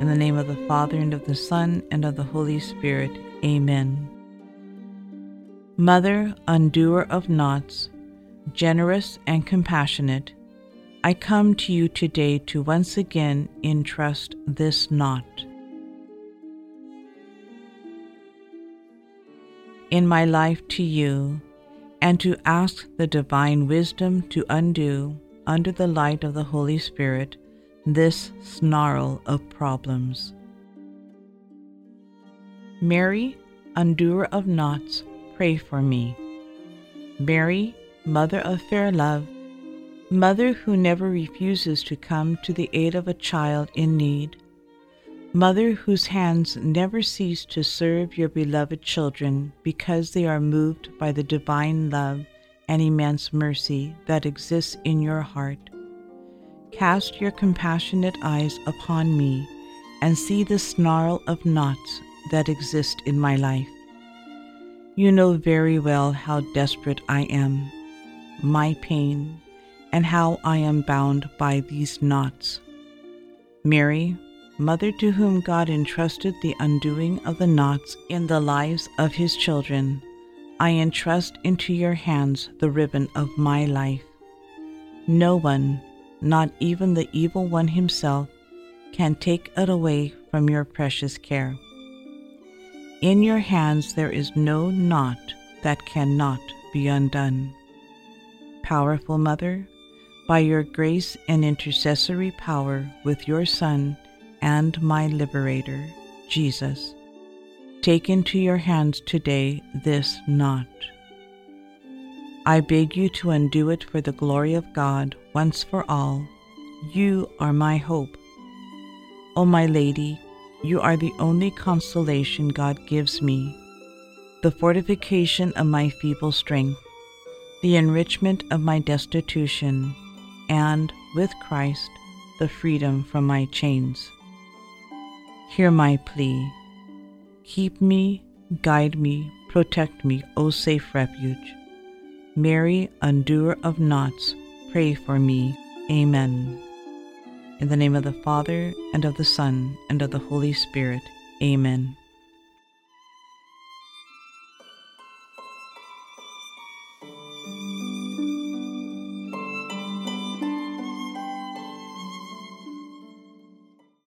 of the Father, and of the Son, and of the Holy Spirit. Amen. Mother, undoer of knots, generous and compassionate, I come to you today to once again entrust this knot. In my life to you, and to ask the divine wisdom to undo, under the light of the Holy Spirit, this snarl of problems. Mary, undoer of knots, pray for me. Mary, Mother of fair love, Mother who never refuses to come to the aid of a child in need, Mother whose hands never cease to serve your beloved children because they are moved by the divine love and immense mercy that exists in your heart. Cast your compassionate eyes upon me and see the snarl of knots that exist in my life. You know very well how desperate I am, my pain, and how I am bound by these knots. Mary, mother to whom God entrusted the undoing of the knots in the lives of his children, I entrust into your hands the ribbon of my life. No one, not even the evil one himself, can take it away from your precious care. In your hands there is no knot that cannot be undone. Powerful Mother, by your grace and intercessory power with your Son and my Liberator, Jesus, take into your hands today this knot. I beg you to undo it for the glory of God once for all. You are my hope. O my Lady, you are the only consolation God gives me, the fortification of my feeble strength, the enrichment of my destitution, and, with Christ, the freedom from my chains. Hear my plea. Keep me, guide me, protect me, O safe refuge. Mary, undoer of knots, pray for me. Amen. In the name of the Father, and of the Son, and of the Holy Spirit. Amen.